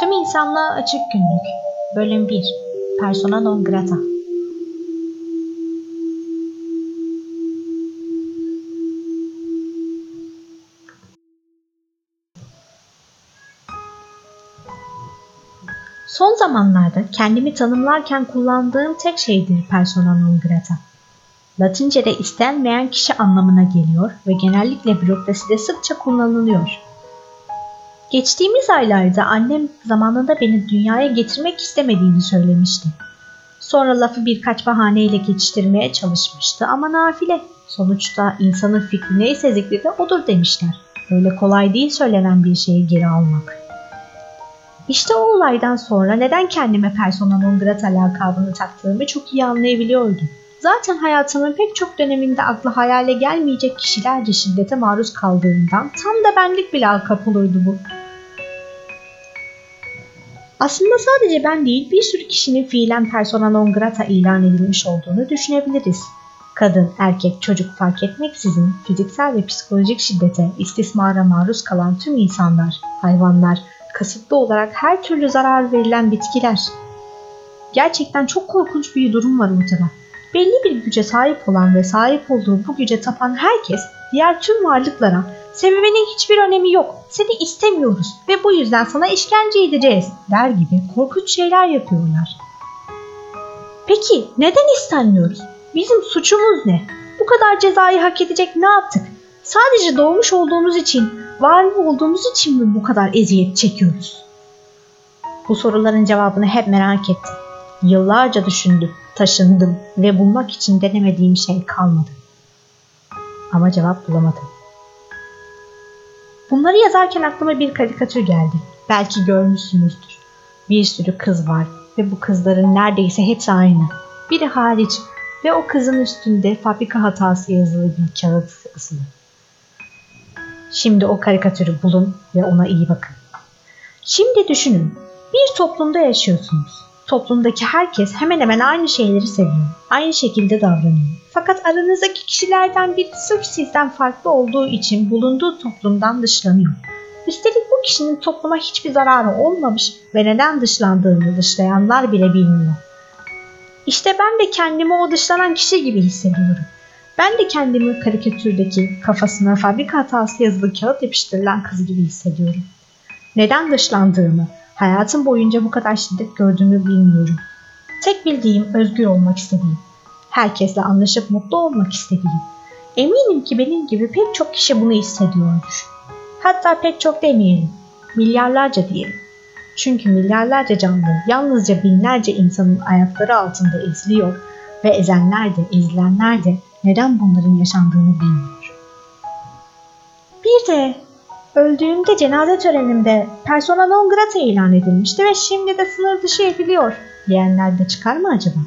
Tüm insanlığa açık günlük. Bölüm 1. Persona non grata. Son zamanlarda kendimi tanımlarken kullandığım tek şeydir persona non grata. Latince'de istenmeyen kişi anlamına geliyor ve genellikle bürokraside sıkça kullanılıyor. Geçtiğimiz aylarda annem zamanında beni dünyaya getirmek istemediğini söylemişti. Sonra lafı birkaç bahaneyle geçiştirmeye çalışmıştı ama nafile. Sonuçta insanın fikri neyse zikri de odur demişler. Öyle kolay değil söylenen bir şeyi geri almak. İşte o olaydan sonra neden kendime persona non grata lakabını taktığımı çok iyi anlayabiliyordum. Zaten hayatımın pek çok döneminde aklı hayale gelmeyecek kişilerce şiddete maruz kaldığından tam da benlik bir lakap olurdu bu. Aslında sadece ben değil bir sürü kişinin fiilen persona non grata ilan edilmiş olduğunu düşünebiliriz. Kadın, erkek, çocuk fark etmeksizin fiziksel ve psikolojik şiddete, istismara maruz kalan tüm insanlar, hayvanlar, kasıtlı olarak her türlü zarar verilen bitkiler. Gerçekten çok korkunç bir durum var ortada. Belli bir güce sahip olan ve sahip olduğu bu güce tapan herkes diğer tüm varlıklara sebebinin hiçbir önemi yok, seni istemiyoruz ve bu yüzden sana işkence edeceğiz der gibi korkunç şeyler yapıyorlar. Peki neden istenmiyoruz? Bizim suçumuz ne? Bu kadar cezayı hak edecek ne yaptık? Sadece doğmuş olduğumuz için, var mı olduğumuz için mi bu kadar eziyet çekiyoruz? Bu soruların cevabını hep merak ettim. Yıllarca düşündüm, taşındım ve bulmak için denemediğim şey kalmadı. Ama cevap bulamadım. Bunları yazarken aklıma bir karikatür geldi. Belki görmüşsünüzdür. Bir sürü kız var ve bu kızların neredeyse hepsi aynı. Biri hariç ve o kızın üstünde fabrika hatası yazılı bir kağıt asılı. Şimdi o karikatürü bulun ve ona iyi bakın. Şimdi düşünün. Bir toplumda yaşıyorsunuz. Toplumdaki herkes hemen hemen aynı şeyleri seviyor. Aynı şekilde davranıyor. Fakat aranızdaki kişilerden biri sırf sizden farklı olduğu için bulunduğu toplumdan dışlanıyor. Üstelik bu kişinin topluma hiçbir zararı olmamış ve neden dışlandığını dışlayanlar bile bilmiyor. İşte ben de kendimi o dışlanan kişi gibi hissediyorum. Ben de kendimi karikatürdeki kafasına fabrika hatası yazılı kağıt yapıştırılan kız gibi hissediyorum. Neden dışlandığımı, hayatım boyunca bu kadar şiddet gördüğümü bilmiyorum. Tek bildiğim özgür olmak istediğim. Herkesle anlaşıp mutlu olmak istediğim. Eminim ki benim gibi pek çok kişi bunu hissediyordur. Hatta pek çok demeyelim. Milyarlarca diyelim. Çünkü milyarlarca canlı yalnızca binlerce insanın ayakları altında eziliyor ve ezenler de ezilenler de neden bunların yaşandığını bilmiyor. Bir de öldüğümde cenaze törenimde persona non grata ilan edilmişti ve şimdi de sınır dışı ediliyor diyenler de çıkar mı acaba?